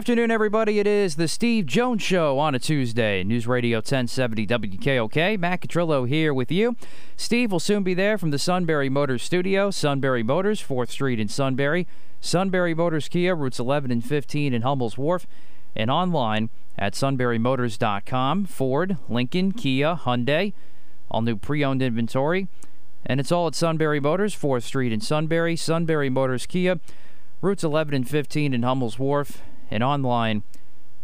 Afternoon, everybody. It is the Steve Jones Show on a Tuesday. News Radio 1070 WKOK. Matt Catrillo here with you. Steve will soon be there from the Sunbury Motors studio. Sunbury Motors, 4th Street in Sunbury. Sunbury Motors Kia, routes 11 and 15 in Hummel's Wharf. And online at sunburymotors.com. Ford, Lincoln, Kia, Hyundai. All new pre owned inventory. And it's all at Sunbury Motors, 4th Street in Sunbury. Sunbury Motors Kia, routes 11 and 15 in Hummel's Wharf and online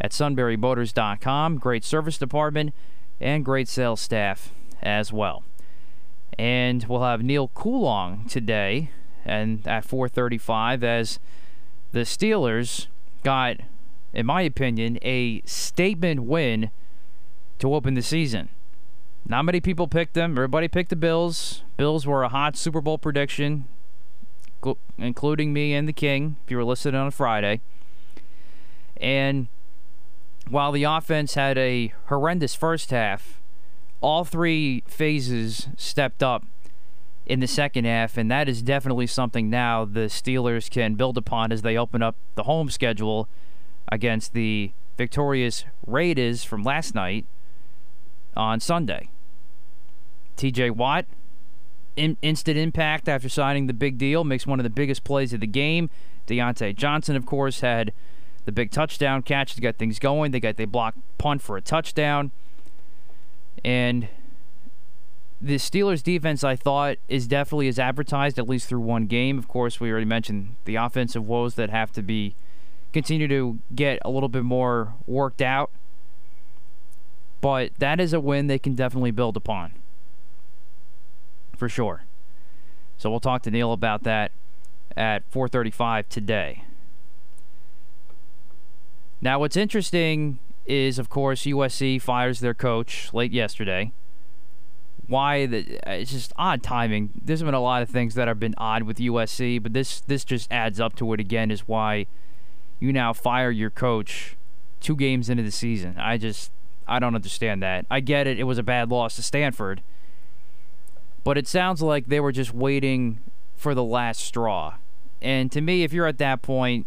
at sunburymotors.com. Great service department and great sales staff as well. And we'll have Neal Coolong today and at 4:35 as the Steelers got in my opinion a statement win to open the season. Not many people picked them. Everybody picked the Bills. Bills were a hot Super Bowl prediction, including me and the King, if you were listening on a Friday. And while the offense had a horrendous first half, all three phases stepped up in the second half, and that is definitely something now the Steelers can build upon as they open up the home schedule against the victorious Raiders from last night on Sunday. TJ Watt, in- instant impact after signing the big deal, makes one of the biggest plays of the game. Diontae Johnson, of course, had the big touchdown catch to get things going. They got they blocked punt for a touchdown. And the Steelers defense I thought is definitely as advertised at least through one game. Of course, we already mentioned the offensive woes that have to be continue to get a little bit more worked out. But that is a win they can definitely build upon. For sure. So we'll talk to Neil about that at 4:35 today. Now, what's interesting is, of course, USC fires their coach late yesterday. Why? The, uh, it's just odd timing. There's been a lot of things that have been odd with USC, but this this just adds up to it again. Is why you now fire your coach two games into the season. I just I don't understand that. I get it. It was a bad loss to Stanford, but it sounds like they were just waiting for the last straw. And to me, if you're at that point,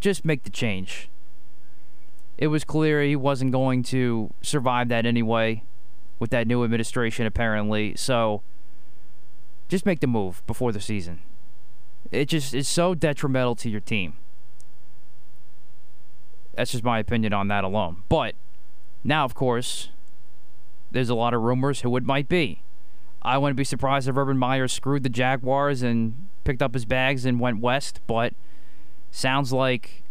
just make the change. It was clear he wasn't going to survive that anyway with that new administration, apparently. So just make the move before the season. It just is so detrimental to your team. That's just my opinion on that alone. But now, of course, there's a lot of rumors who it might be. I wouldn't be surprised if Urban Meyer screwed the Jaguars and picked up his bags and went west, but Sounds like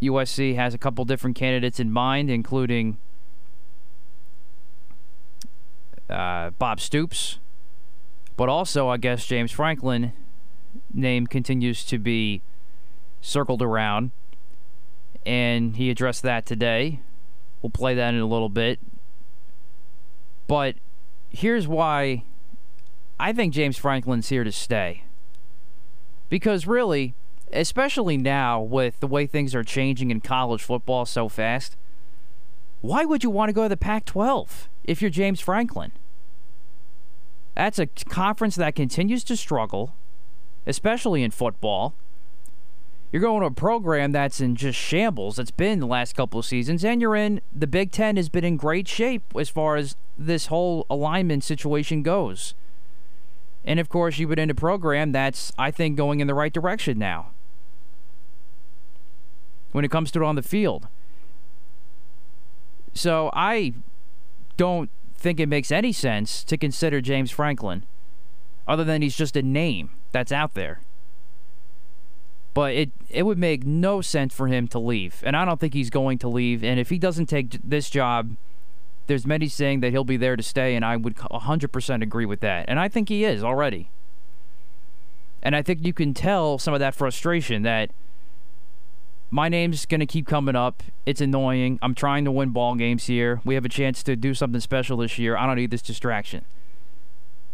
USC has a couple different candidates in mind, including uh, Bob Stoops, but also, I guess, James Franklin name continues to be circled around, and he addressed that today. We'll play that in a little bit. But here's why I think James Franklin's here to stay. Because really, especially now with the way things are changing in college football so fast, why would you want to go to the Pac 12 if you're James Franklin? That's a conference that continues to struggle, especially in football. You're going to a program that's in just shambles. That's been the last couple of seasons, and you're in the Big Ten has been in great shape as far as this whole alignment situation goes. And of course, you've been in a program that's, I think, going in the right direction now when it comes to it on the field. So I don't think it makes any sense to consider James Franklin, other than he's just a name that's out there. But it it would make no sense for him to leave, and I don't think he's going to leave. And if he doesn't take this job, there's many saying that he'll be there to stay, and I would 100% agree with that. And I think he is already. And I think you can tell some of that frustration that my name's to keep coming up. It's annoying. I'm trying to win ball games here. We have a chance to do something special this year. I don't need this distraction.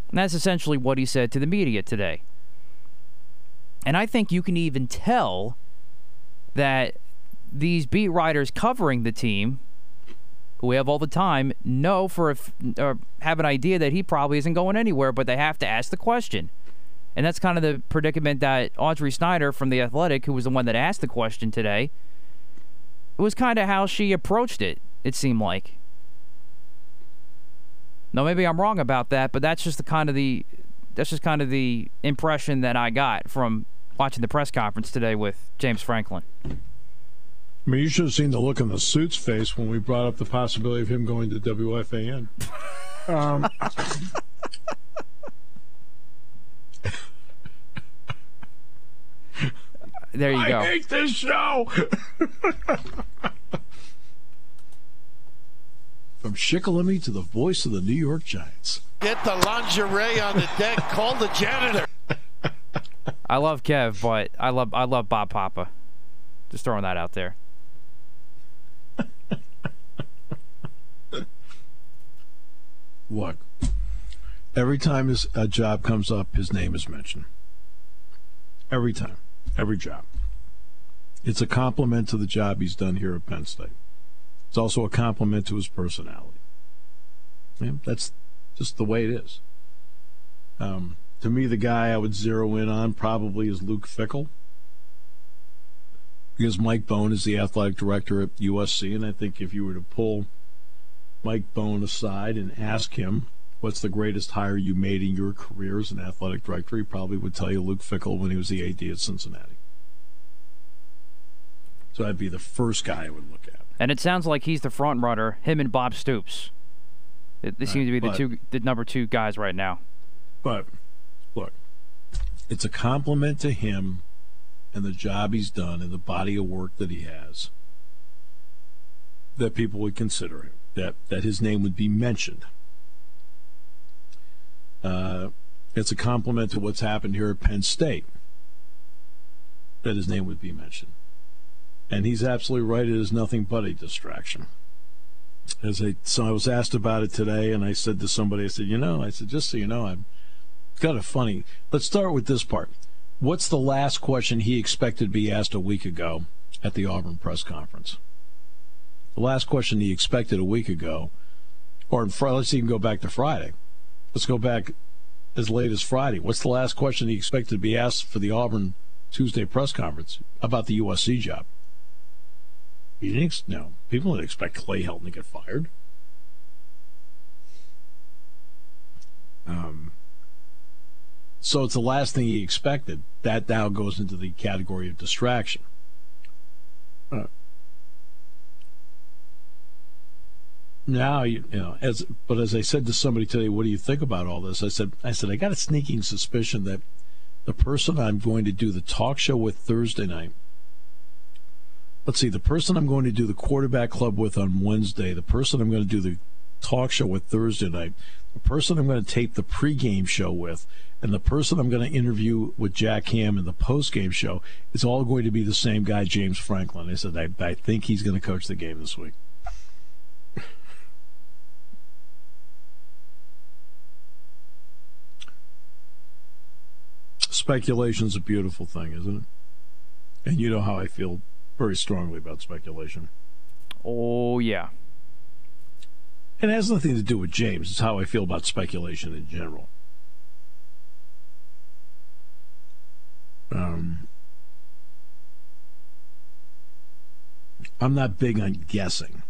And that's essentially what he said to the media today. And I think you can even tell that these beat writers covering the team, who we have all the time, know for a, or have an idea that he probably isn't going anywhere, but they have to ask the question. And that's kind of the predicament that Audrey Snyder from The Athletic, who was the one that asked the question today, it was kind of how she approached it, it seemed like. Now maybe I'm wrong about that, but that's just the kind of the that's just kind of the impression that I got from watching the press conference today with James Franklin. I mean, you should have seen the look on the suit's face when we brought up the possibility of him going to WFAN. um, there you go. I hate this show. From Shikellamy to the voice of the New York Giants. Get the lingerie on the deck. Call the janitor. I love Kev, but I love I love Bob Papa. Just throwing that out there. Look, every time his, a job comes up, his name is mentioned. Every time, every job. It's a compliment to the job he's done here at Penn State. It's also a compliment to his personality. Yeah, that's just the way it is. Um, to me, the guy I would zero in on probably is Luke Fickell Because Mike Bohn is the athletic director at USC, and I think if you were to pull Mike Bohn aside and ask him what's the greatest hire you made in your career as an athletic director, he probably would tell you Luke Fickell when he was the AD at Cincinnati. So that'd be the first guy I would look at. And it sounds like he's the front runner, him and Bob Stoops. They seem to be the but- two, the number two guys right now. But look, it's a compliment to him and the job he's done and the body of work that he has that people would consider him, that, that his name would be mentioned. Uh, it's a compliment to what's happened here at Penn State that his name would be mentioned. And he's absolutely right. It is nothing but a distraction. As I, so I was asked about it today, and I said to somebody, I said, you know, I said, just so you know, I'm kind of funny. Let's start with this part. What's the last question he expected to be asked a week ago at the Auburn press conference? The last question he expected a week ago, or in let's even go back to Friday. Let's go back as late as Friday. What's the last question he expected to be asked for the Auburn Tuesday press conference about the USC job? He didn't no, people didn't expect Clay Helton to get fired. Um, so it's the last thing he expected. That now goes into the category of distraction. Uh, now you, you know, as but as I said to somebody today, what do you think about all this? I said, I said, I got a sneaking suspicion that the person I'm going to do the talk show with Thursday night. Let's see, the person I'm going to do the quarterback club with on Wednesday, the person I'm going to do the talk show with Thursday night, the person I'm going to tape the pregame show with, and the person I'm going to interview with Jack Ham in the postgame show is all going to be the same guy, James Franklin. I said, I, I think he's going to coach the game this week. Speculation's a beautiful thing, isn't it? And you know how I feel very strongly about speculation. Oh yeah. It has nothing to do with James. It's how I feel about speculation in general. Um, I'm not big on guessing.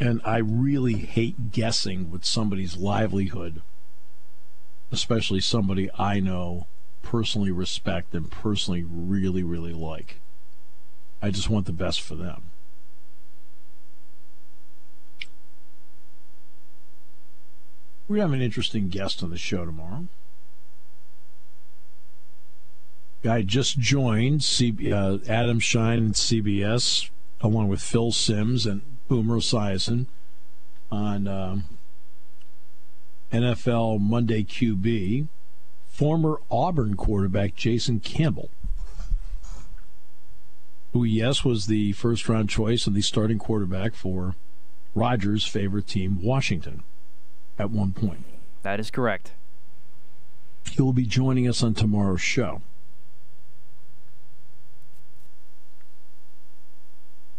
And I really hate guessing with somebody's livelihood, especially somebody I know, personally respect, and personally really, really like. I just want the best for them. We have an interesting guest on the show tomorrow. Guy just joined C- uh, Adam Schein and CBS, along with Phil Simms and Boomer Esiason on uh, NFL Monday QB. Former Auburn quarterback Jason Campbell, who, yes, was the first round choice and the starting quarterback for Rodgers' favorite team, Washington at one point. That is correct. He will be joining us on tomorrow's show.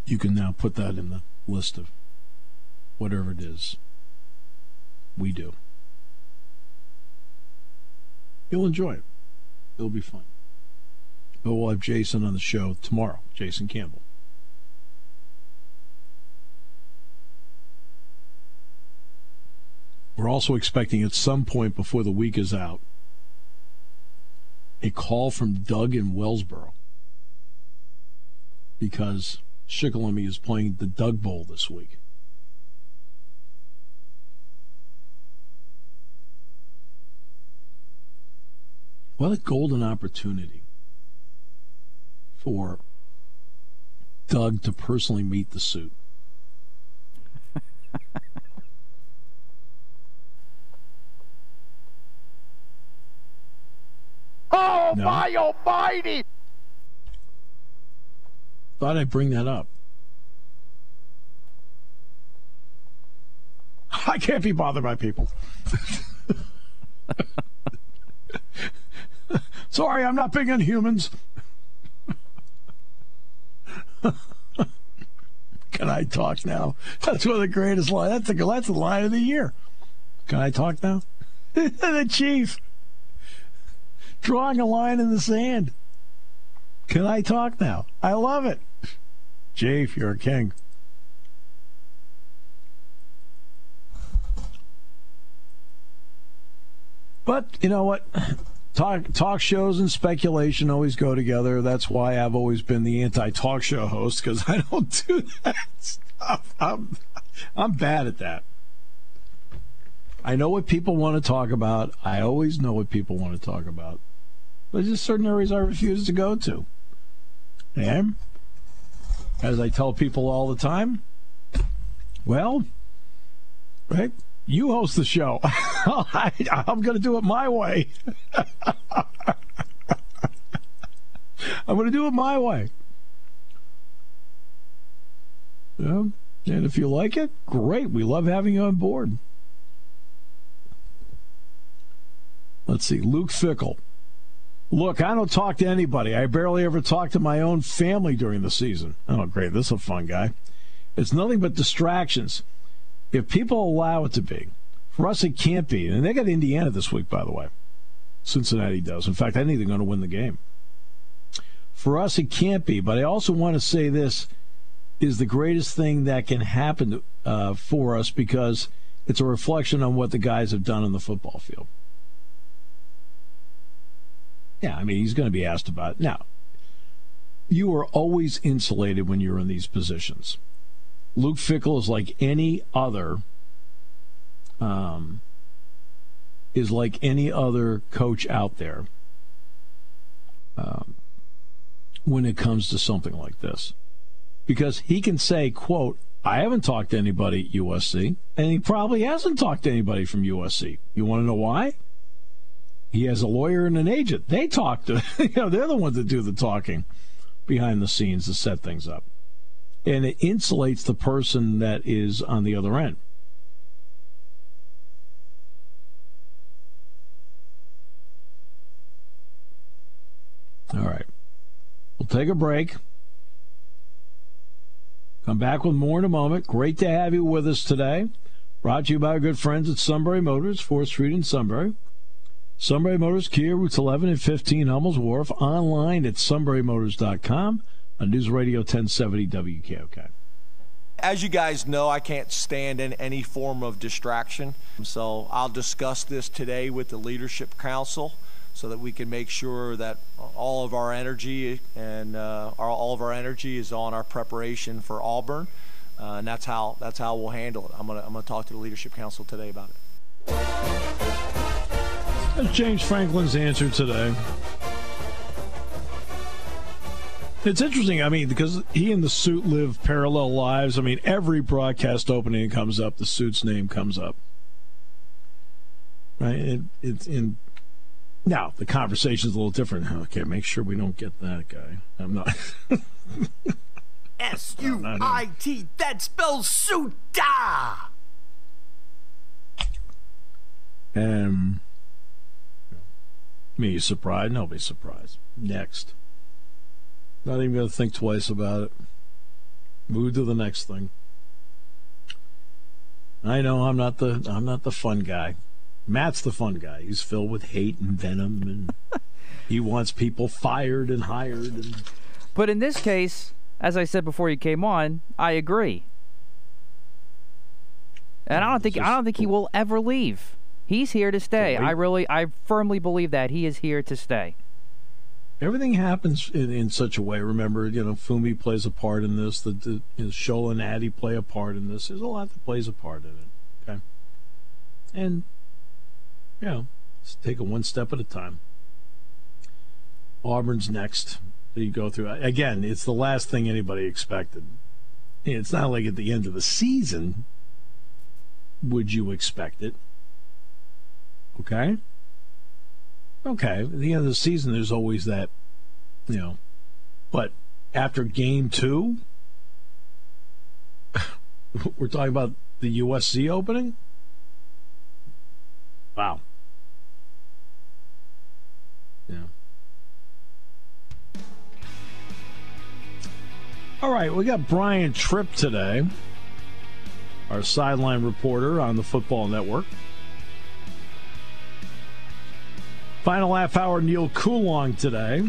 You can now put that in the list of whatever it is we do. You'll enjoy it. It'll be fun. But we'll have Jason on the show tomorrow, Jason Campbell. We're also expecting at some point before the week is out a call from Doug in Wellsboro because Shikellamy is playing the Doug Bowl this week. What a golden opportunity for Doug to personally meet the suit. Oh, No. my almighty! Thought I'd bring that up. I can't be bothered by people. Sorry, I'm not big on humans. Can I talk now? That's one of the greatest lines. That's the, that's the line of the year. Can I talk now? the chief drawing a line in the sand. Can I talk now? I love it. Chief, you're a king. But you know what? Talk talk shows and speculation always go together. That's why I've always been the anti-talk show host because I don't do that stuff. I'm I'm bad at that. I know what people want to talk about. I always know what people want to talk about. But there's just certain areas I refuse to go to. And as I tell people all the time, well, right? You host the show. I, I'm going to do it my way. I'm going to do it my way. Yeah. And if you like it, great. We love having you on board. Let's see. Luke Fickell. Look, I don't talk to anybody. I barely ever talk to my own family during the season. Oh, great. This is a fun guy. It's nothing but distractions. If people allow it to be, for us, it can't be. And they got Indiana this week, by the way. Cincinnati does. In fact, I think they're going to win the game. For us, it can't be. But I also want to say this is the greatest thing that can happen uh, for us because it's a reflection on what the guys have done on the football field. Yeah, I mean, he's going to be asked about it. Now, you are always insulated when you're in these positions. Luke Fickell is like any other, um, is like any other coach out there um, when it comes to something like this. Because he can say, quote, I haven't talked to anybody at USC, and he probably hasn't talked to anybody from USC. You want to know why? He has a lawyer and an agent. They talk to, you know, they're the ones that do the talking behind the scenes to set things up. And it insulates the person that is on the other end. All right. We'll take a break. Come back with more in a moment. Great to have you with us today. Brought to you by our good friends at Sunbury Motors, 4th Street in Sunbury. Sunbury Motors Kia, routes 11 and 15, Hummels Wharf, online at sunburymotors.com, on News Radio 1070 WKOK. As you guys know, I can't stand in any form of distraction. So I'll discuss this today with the Leadership Council so that we can make sure that all of our energy and uh, our, all of our energy is on our preparation for Auburn. Uh, and that's how that's how we'll handle it. I'm gonna I'm gonna talk to the Leadership Council today about it. That's James Franklin's answer today. It's interesting. I mean, because he and the suit live parallel lives. I mean, every broadcast opening comes up, the suit's name comes up. Right? It, it's in. Now the conversation's a little different. Okay, make sure we don't get that guy. I'm not. S U I T. That spells suita. Um. Me surprised? Nobody's surprised. Next. Not even going to think twice about it. Move to the next thing. I know I'm not the I'm not the fun guy. Matt's the fun guy. He's filled with hate and venom, and he wants people fired and hired. And... But in this case, as I said before you came on, I agree. And I don't think I don't think he will ever leave. He's here to stay. I really I firmly believe that he is here to stay. Everything happens in, in such a way. Remember, you know, Fumi plays a part in this. The, the you know, Shola and Addy play a part in this. There's a lot that plays a part in it. Okay, and you know, take it one step at a time. Auburn's next. You go through again. It's the last thing anybody expected. It's not like at the end of the season. Would you expect it? Okay. Okay. At the end of the season, there's always that, you know. But after game two, we're talking about the USC opening? Wow. Yeah. All right, we got Brian Tripp today, our sideline reporter on the Football Network. Final half hour, Neal Coolong today.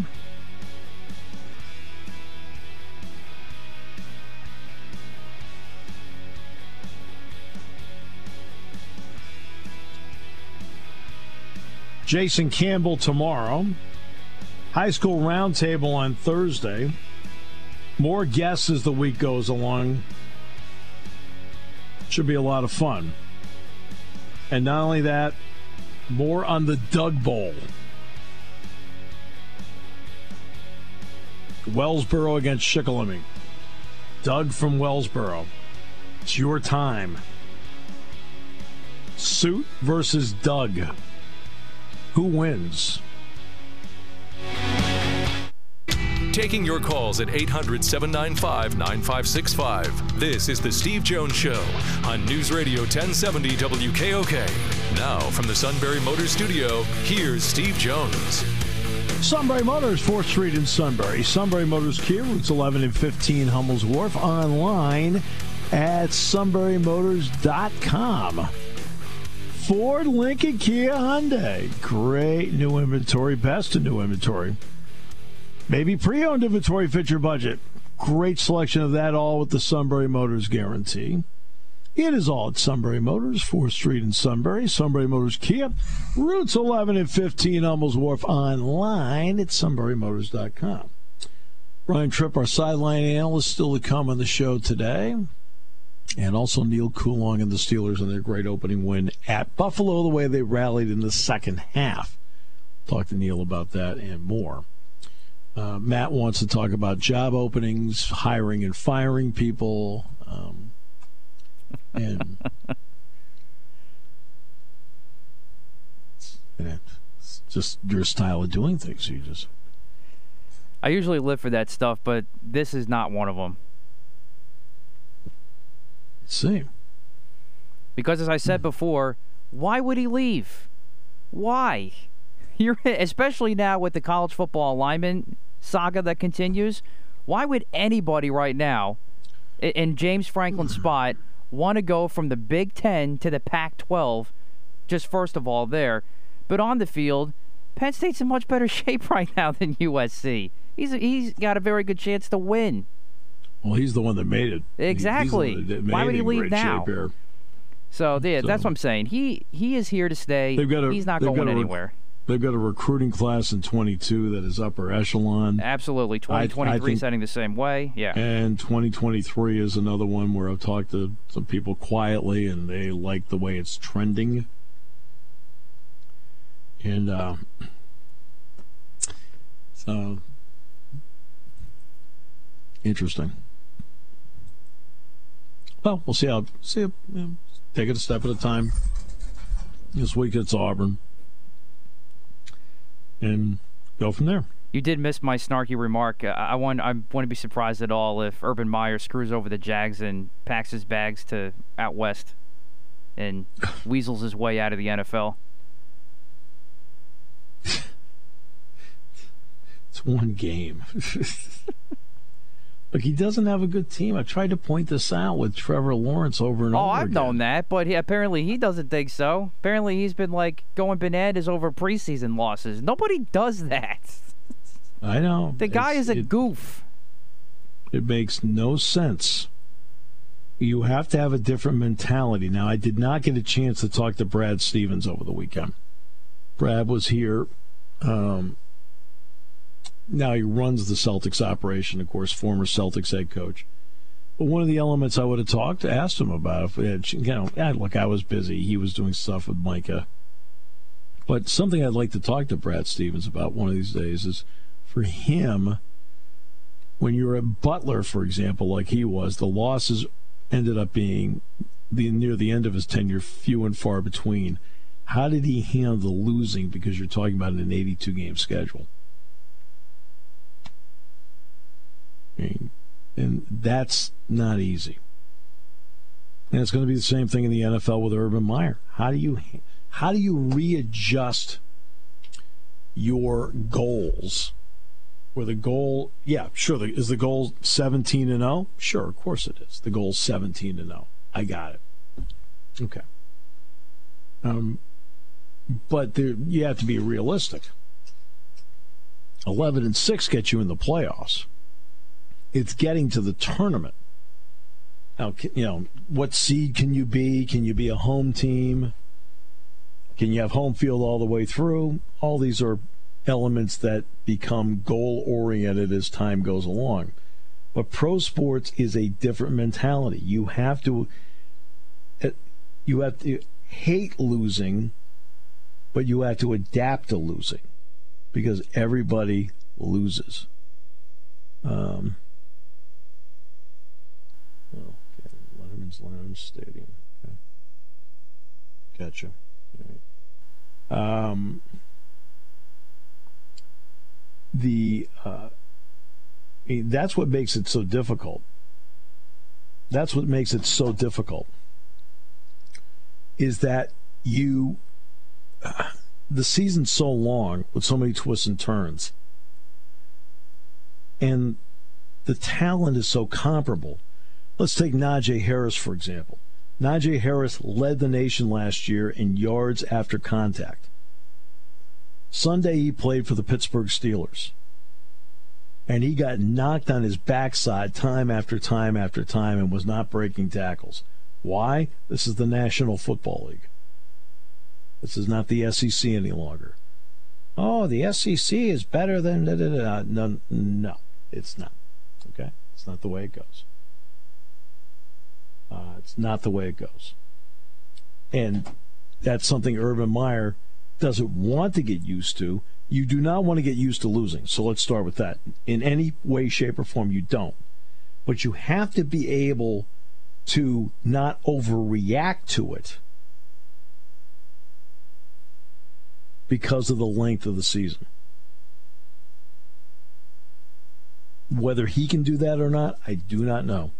Jason Campbell tomorrow. High school roundtable on Thursday. More guests as the week goes along. Should be a lot of fun. And not only that, more on the Doug Bowl. Wellsboro against Shikellamy. Doug from Wellsboro. It's your time. Suit versus Doug. Who wins? Taking your calls at 800 795 9565. This is The Steve Jones Show on News Radio 1070 WKOK. Now, from the Sunbury Motor Studio, here's Steve Jones. Sunbury Motors, 4th Street in Sunbury. Sunbury Motors Kia, routes 11 and 15, Hummel's Wharf. Online at sunburymotors.com. Ford, Lincoln, Kia, Hyundai. Great new inventory, best in new inventory. Maybe pre owned inventory fits your budget. Great selection of that, all with the Sunbury Motors guarantee. It is all at Sunbury Motors, 4th Street in Sunbury. Sunbury Motors Kia, routes 11 and 15, Hummels Wharf, online at sunburymotors.com. Ryan Tripp, our sideline analyst, still to come on the show today. And also Neal Coolong and the Steelers and their great opening win at Buffalo, the way they rallied in the second half. Talk to Neil about that and more. Uh, Matt wants to talk about job openings, hiring and firing people, um, and, it's just your style of doing things. You just. I usually live for that stuff, but this is not one of them. See. Because as I said before, why would he leave? Why? You're especially now with the college football alignment saga that continues. Why would anybody right now, in James Franklin's spot, want to go from the Big Ten to the Pac-12? Just first of all, there, But on the field, Penn State's in much better shape right now than USC. He's he's got a very good chance to win. Well, he's the one that made it. Exactly. Why would he leave now? So yeah, so, that's what I'm saying. He he is here to stay. They've got a, he's not going anywhere. They've got a recruiting class in 22 that is upper echelon. Absolutely. 2023 setting the same way. Yeah. And 2023 is another one where I've talked to some people quietly and they like the way it's trending. And uh, so interesting. Well, we'll see how see. you know, take it a step at a time. This week it's Auburn, and go from there. You did miss my snarky remark. Uh, I want I want to be surprised at all if Urban Meyer screws over the Jags and packs his bags to out west and weasels his way out of the NFL. it's one game. Look, he doesn't have a good team. I tried to point this out with Trevor Lawrence over and oh, over. Oh, I've again. known that, but he, apparently he doesn't think so. Apparently he's been like going bananas over preseason losses. Nobody does that. I know. The guy it's, is a it, goof. It makes no sense. You have to have a different mentality. Now, I did not get a chance to talk to Brad Stevens over the weekend. Brad was here. Um, now he runs the Celtics operation, of course, former Celtics head coach. But one of the elements I would have talked, asked him about, if you know, look, I was busy. He was doing stuff with Micah. But something I'd like to talk to Brad Stevens about one of these days is for him, when you're a Butler, for example, like he was, the losses ended up being the, near the end of his tenure few and far between. How did he handle losing? Because you're talking about an 82 game schedule. And that's not easy. And it's going to be the same thing in the NFL with Urban Meyer. How do you how do you readjust your goals? Where the goal, yeah, sure, the, is the goal 17 and 0? Sure, of course it is. The goal 17 and 0. I got it. Okay. Um, but there, you have to be realistic. 11 and 6 get you in the playoffs it's getting to the tournament. Now, you know, what seed can you be? Can you be a home team? Can you have home field all the way through? All these are elements that become goal oriented as time goes along. But pro sports is a different mentality. You have to uh, you have to hate losing, but you have to adapt to losing because everybody loses. Um, Oh, okay. Letterman's Lounge Stadium. Okay. Gotcha. Um, the uh, that's what makes it so difficult. That's what makes it so difficult. Is that you? Uh, the season's so long with so many twists and turns, and the talent is so comparable Let's take Najee Harris, for example. Najee Harris led the nation last year in yards after contact. Sunday, he played for the Pittsburgh Steelers. And he got knocked on his backside time after time after time and was not breaking tackles. Why? This is the National Football League. This is not the SEC any longer. Oh, the SEC is better than. Da, da, da. No, no, it's not. Okay? It's not the way it goes. Uh, it's not the way it goes. And that's something Urban Meyer doesn't want to get used to. You do not want to get used to losing. So let's start with that. In any way, shape, or form, you don't. But you have to be able to not overreact to it because of the length of the season. Whether he can do that or not, I do not know.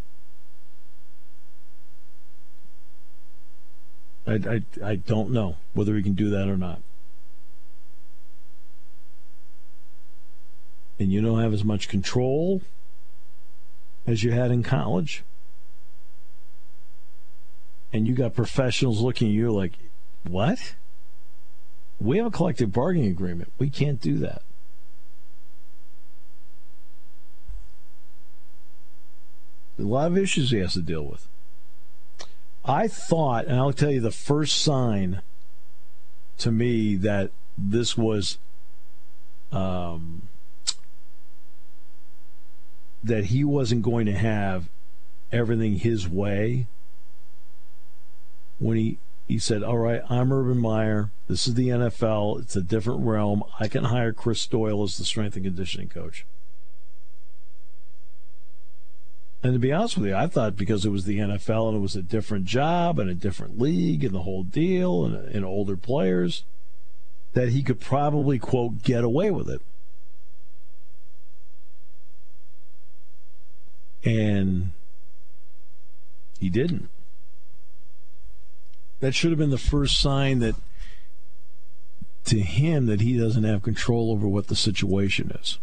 I, I, I don't know whether he can do that or not. And you don't have as much control as you had in college. And you got professionals looking at you like, what? We have a collective bargaining agreement. We can't do that. A lot of issues he has to deal with. I thought, and I'll tell you the first sign to me that this was um, that he wasn't going to have everything his way when he he said, "All right, I'm Urban Meyer. This is the NFL. It's a different realm. I can hire Chris Doyle as the strength and conditioning coach." And to be honest with you, I thought because it was the NFL and it was a different job and a different league and the whole deal and, and older players, that he could probably, quote, get away with it. And he didn't. That should have been the first sign that to him that he doesn't have control over what the situation is.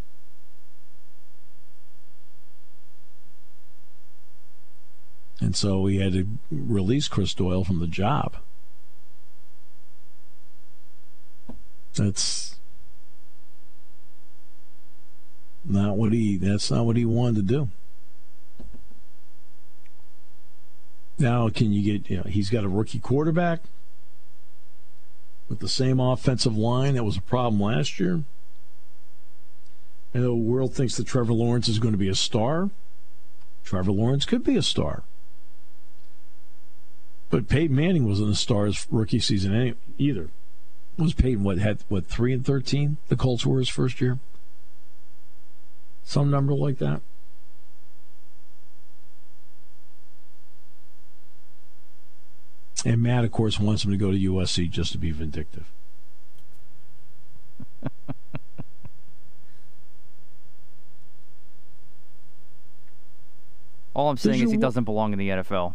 And so he had to release Chris Doyle from the job. That's not what he that's not what he wanted to do. Now can you get you know, he's got a rookie quarterback with the same offensive line that was a problem last year. And the world thinks that Trevor Lawrence is going to be a star. Trevor Lawrence could be a star. But Peyton Manning wasn't a star his rookie season any, either. Was Peyton what had what three and thirteen? The Colts were his first year. Some number like that. And Matt, of course, wants him to go to USC just to be vindictive. All I'm saying is he doesn't belong in the NFL.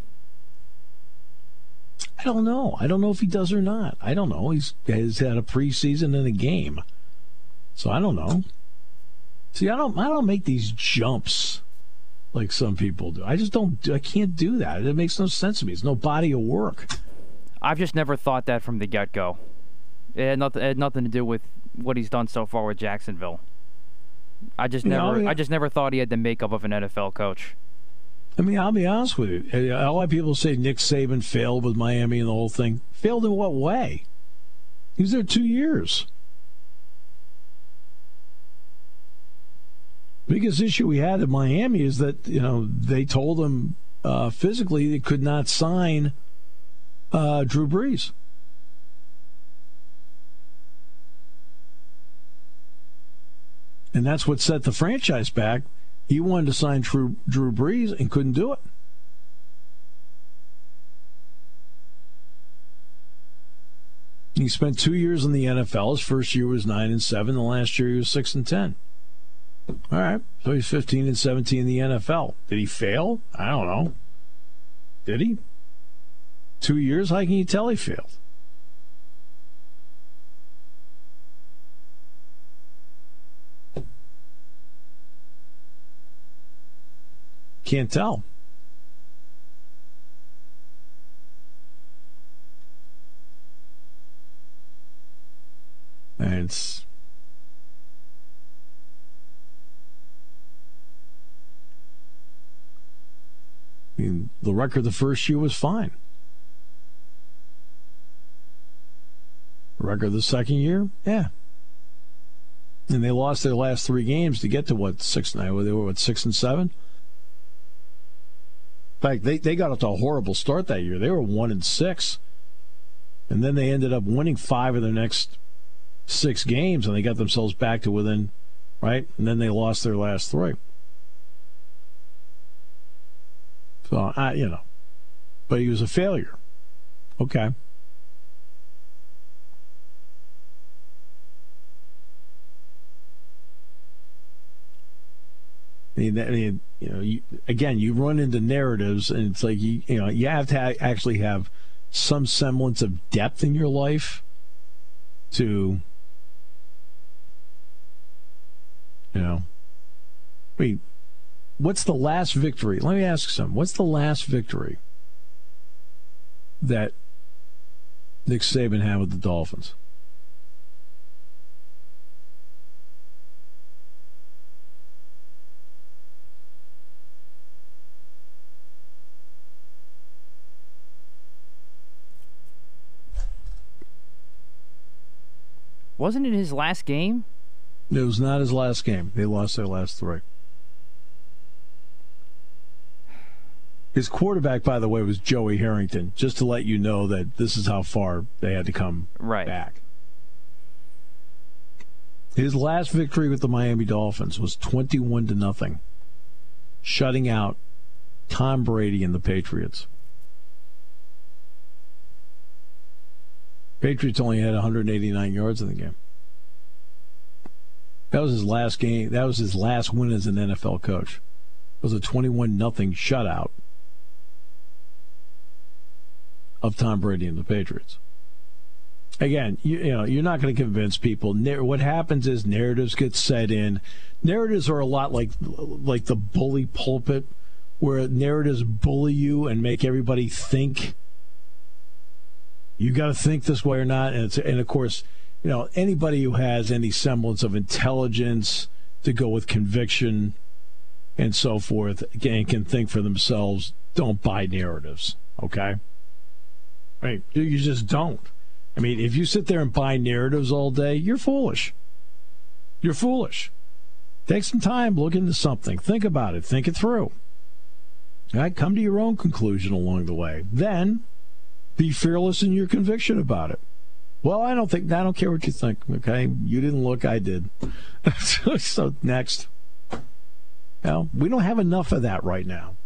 I don't know. I don't know if he does or not. I don't know. He's, he's had a preseason and a game, so I don't know. See, I don't. I don't make these jumps like some people do. I just don't. I can't do that. It makes no sense to me. It's no body of work. I've just never thought that from the get go. It had nothing. It had nothing to do with what he's done so far with Jacksonville. I just never. No, I just never thought he had the makeup of an NFL coach. I mean, I'll be honest with you. A lot of people say Nick Saban failed with Miami and the whole thing. Failed in what way? He was there two years. Biggest issue we had in Miami is that you know they told him uh, physically they could not sign uh, Drew Brees. And that's what set the franchise back he wanted to sign Drew, Drew Brees and couldn't do it. He spent two years in the NFL. His first year was nine and seven. The last year he was six and ten. All right, so he's fifteen and seventeen in the NFL. Did he fail? I don't know. Did he? Two years? How can you tell he failed? Can't tell. And it's I mean, the record the first year was fine. The record the second year, yeah. And they lost their last three games to get to what six? They were what six and seven fact, they, they got off to a horrible start that year. They were one and six, and then they ended up winning five of their next six games, and they got themselves back to within right, and then they lost their last three. So I, you know, but he was a failure. Okay. I mean, I mean you know, you, again, you run into narratives, and it's like you, you know, you have to ha- actually have some semblance of depth in your life to, you know, I mean, what's the last victory? Let me ask some. What's the last victory that Nick Saban had with the Dolphins? Wasn't it his last game? It was not his last game. They lost their last three. His quarterback, by the way, was Joey Harrington, just to let you know that this is how far they had to come right. back. His last victory with the Miami Dolphins was 21 to nothing, shutting out Tom Brady and the Patriots. Patriots only had 189 yards in the game. That was his last game. That was his last win as an NFL coach. It was a 21 nothing shutout of Tom Brady and the Patriots. Again, you, you know, you're not going to convince people. What happens is narratives get set in. Narratives are a lot like like the bully pulpit, where narratives bully you and make everybody think you got to think this way or not. And, and of course, you know, anybody who has any semblance of intelligence to go with conviction and so forth, again, can think for themselves. Don't buy narratives, okay? Right? You just don't. I mean, if you sit there and buy narratives all day, you're foolish. You're foolish. Take some time, look into something, think about it, think it through. All right, come to your own conclusion along the way. Then be fearless in your conviction about it. Well, I don't think I don't care what you think. Okay, you didn't look, I did. so next, Now, we don't have enough of that right now.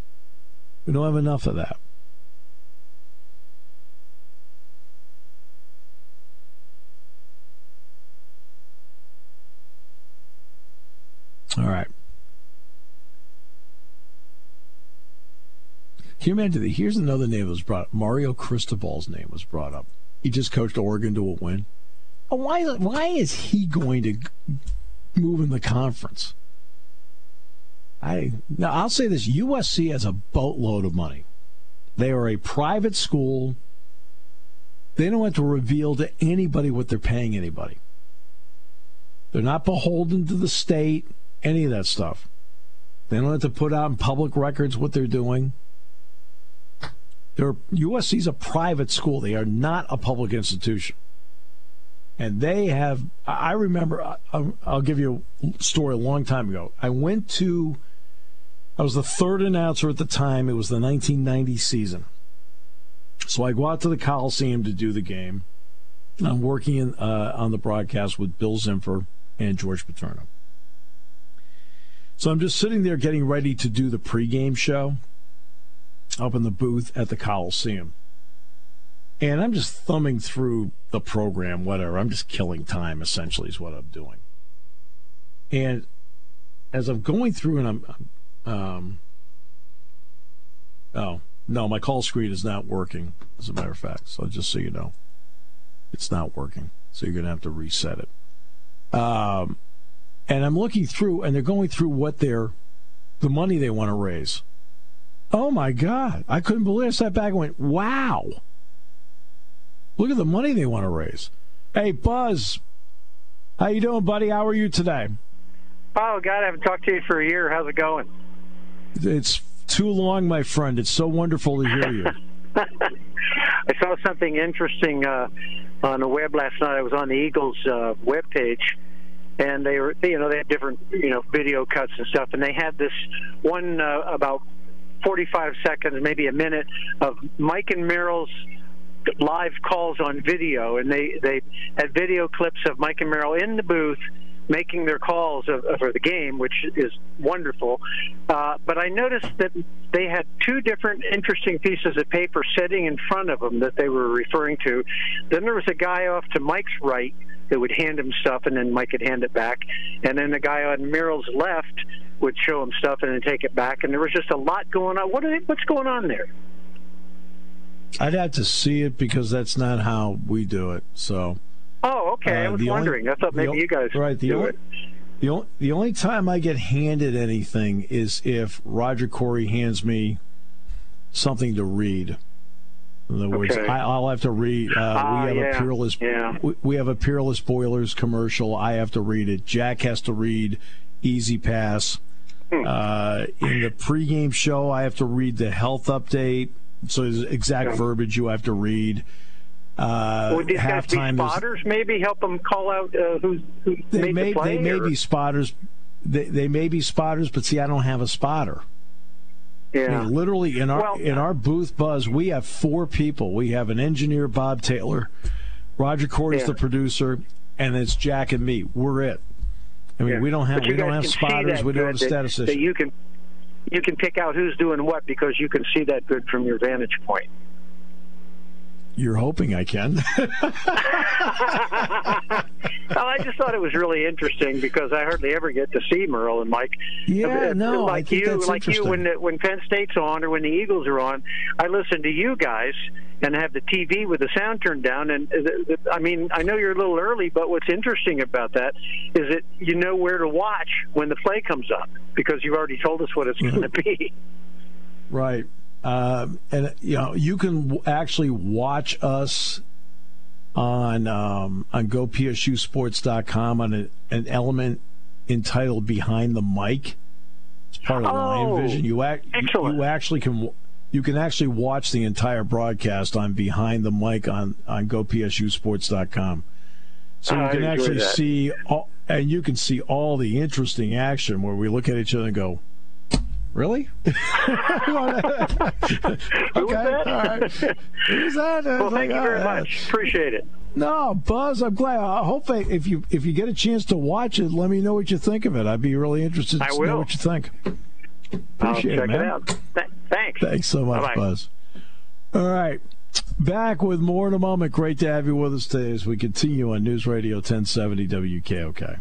We don't have enough of that. All right. Here's another name that was brought up. Mario Cristobal's name was brought up. He just coached Oregon to a win. Why, why is he going to move in the conference? I now I'll say this: USC has a boatload of money. They are a private school. They don't have to reveal to anybody what they're paying anybody. They're not beholden to the state, any of that stuff. They don't have to put out in public records what they're doing. They're, USC is a private school. They are not a public institution. And they have, I remember, I'll give you a story a long time ago. I went to, I was the third announcer at the time. It was the 1990 season. So I go out to the Coliseum to do the game. I'm working in, uh, on the broadcast with Bill Zimfer and George Paterno. So I'm just sitting there getting ready to do the pregame show up in the booth at the Coliseum. And I'm just thumbing through the program, whatever. I'm just killing time, essentially, is what I'm doing. And as I'm going through and I'm, um, oh, no, my call screen is not working, as a matter of fact. So just so you know, it's not working. So you're going to have to reset it. Um, and I'm looking through, and they're going through what they're, the money they want to raise. Oh my God. I couldn't believe it. I sat back and went, wow. Look at the money they want to raise. Hey, Buzz. How you doing, buddy? How are you today? Oh, God, I haven't talked to you for a year. How's it going? It's too long, my friend. It's so wonderful to hear you. I saw something interesting uh, on the web last night. I was on the Eagles uh, web page, and they were, you know, they had different, you know, video cuts and stuff, and they had this one uh, about 45 seconds, maybe a minute of Mike and Merrill's live calls on video, and they they had video clips of Mike and Merrill in the booth making their calls for the game, which is wonderful. Uh, but I noticed that they had two different interesting pieces of paper sitting in front of them that they were referring to. Then there was a guy off to Mike's right that would hand him stuff, and then Mike could hand it back. And then the guy on Merrill's left would show him stuff and then take it back. And there was just a lot going on. What are they, what's going on there? I'd have to see it because that's not how we do it. So. Oh, okay. Uh, I was wondering. Only, I thought maybe you guys right, the do only, it. The only, the only time I get handed anything is if Roger Corey hands me something to read. In other words, okay. I, will have to read. Uh, uh, we have yeah, a peerless. Yeah. We, we, have a peerless boilers commercial. I have to read it. Jack has to read E-ZPass. Hmm. Uh, in the pregame show, I have to read the health update. So there's exact yeah. verbiage you have to read. Uh, Would these guys be spotters? Maybe help them call out uh, who's who they made may the play. they may be spotters. They, they may be spotters, but see, I don't have a spotter. I yeah. mean, literally in our Well- in our booth buzz, we have four people. We have an engineer, Bob Taylor, Roger Cordy's Yeah. the producer, and it's Jack and me. We're it. I mean, Yeah. we don't have we don't have spotters. We don't have statisticians. That you can you can pick out who's doing what because you can see that good from your vantage point. You're hoping I can. Well, I just thought it was really interesting because I hardly ever get to see Merrill and Mike. Yeah, Uh, no, I like you, like you when the, when Penn State's on or when the Eagles are on, I listen to you guys and have the TV with the sound turned down. And uh, I mean, I know you're a little early, but what's interesting about that is that you know where to watch when the play comes up because you've already told us what it's Mm-hmm. going to be. Right. Um, and you know, you can w- actually watch us on um, on gopsusports.com on a, an element entitled "Behind the Mic." It's part of Oh, Lion Vision. You, act, you you actually can you can actually watch the entire broadcast on Behind the Mic on on gopsusports.com. So you can actually that. see all, and you can see all the interesting action where we look at each other and go, "Really?" okay. Who was that? All right. Who's that? Well, thank like, you very uh, much. Appreciate it. No, Buzz, I'm glad. I hope I, if you if you get a chance to watch it, let me know what you think of it. I'd be really interested to know what you think. I'll Appreciate check it, it, man. out. Th- thanks. Thanks so much, Bye-bye. Buzz. All right. Back with more in a moment. Great to have you with us today as we continue on News Radio 1070 WKOK.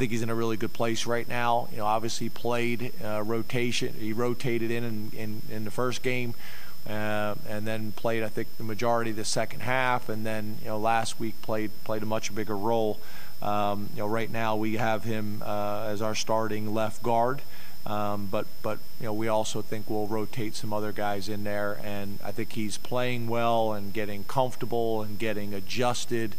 Think he's in a really good place right now. You know, obviously he played uh, rotation. He rotated in in, in, in the first game, uh, and then played I think the majority of the second half, and then you know last week played played a much bigger role. Um, you know, right now we have him uh, as our starting left guard. Um, but but you know we also think we'll rotate some other guys in there, and I think he's playing well and getting comfortable and getting adjusted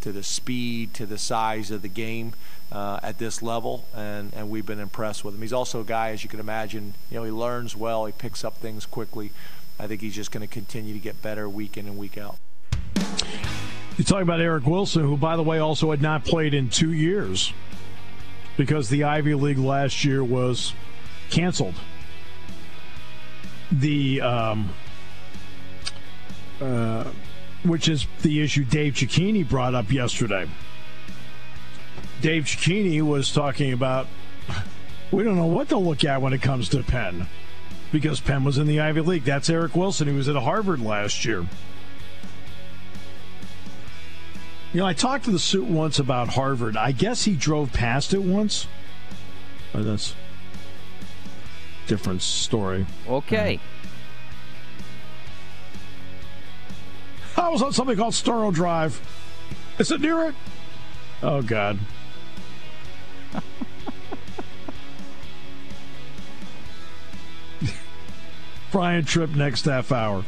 to the speed, to the size of the game uh, at this level, and, and we've been impressed with him. He's also a guy, as you can imagine, you know, he learns well, he picks up things quickly. I think he's just going to continue to get better week in and week out. You talk about Eric Wilson, who, by the way, also had not played in two years because the Ivy League last year was canceled. The um, uh, which is the issue Dave Cicchini brought up yesterday. Dave Cicchini was talking about we don't know what to look at when it comes to Penn because Penn was in the Ivy League. That's Eric Wilson, who was at Harvard last year. You know, I talked to the suit once about Harvard. I guess he drove past it once. But that's different story. Okay. I was on something called Storrow Drive. Is it near it? Oh God. Brian Tripp next half hour.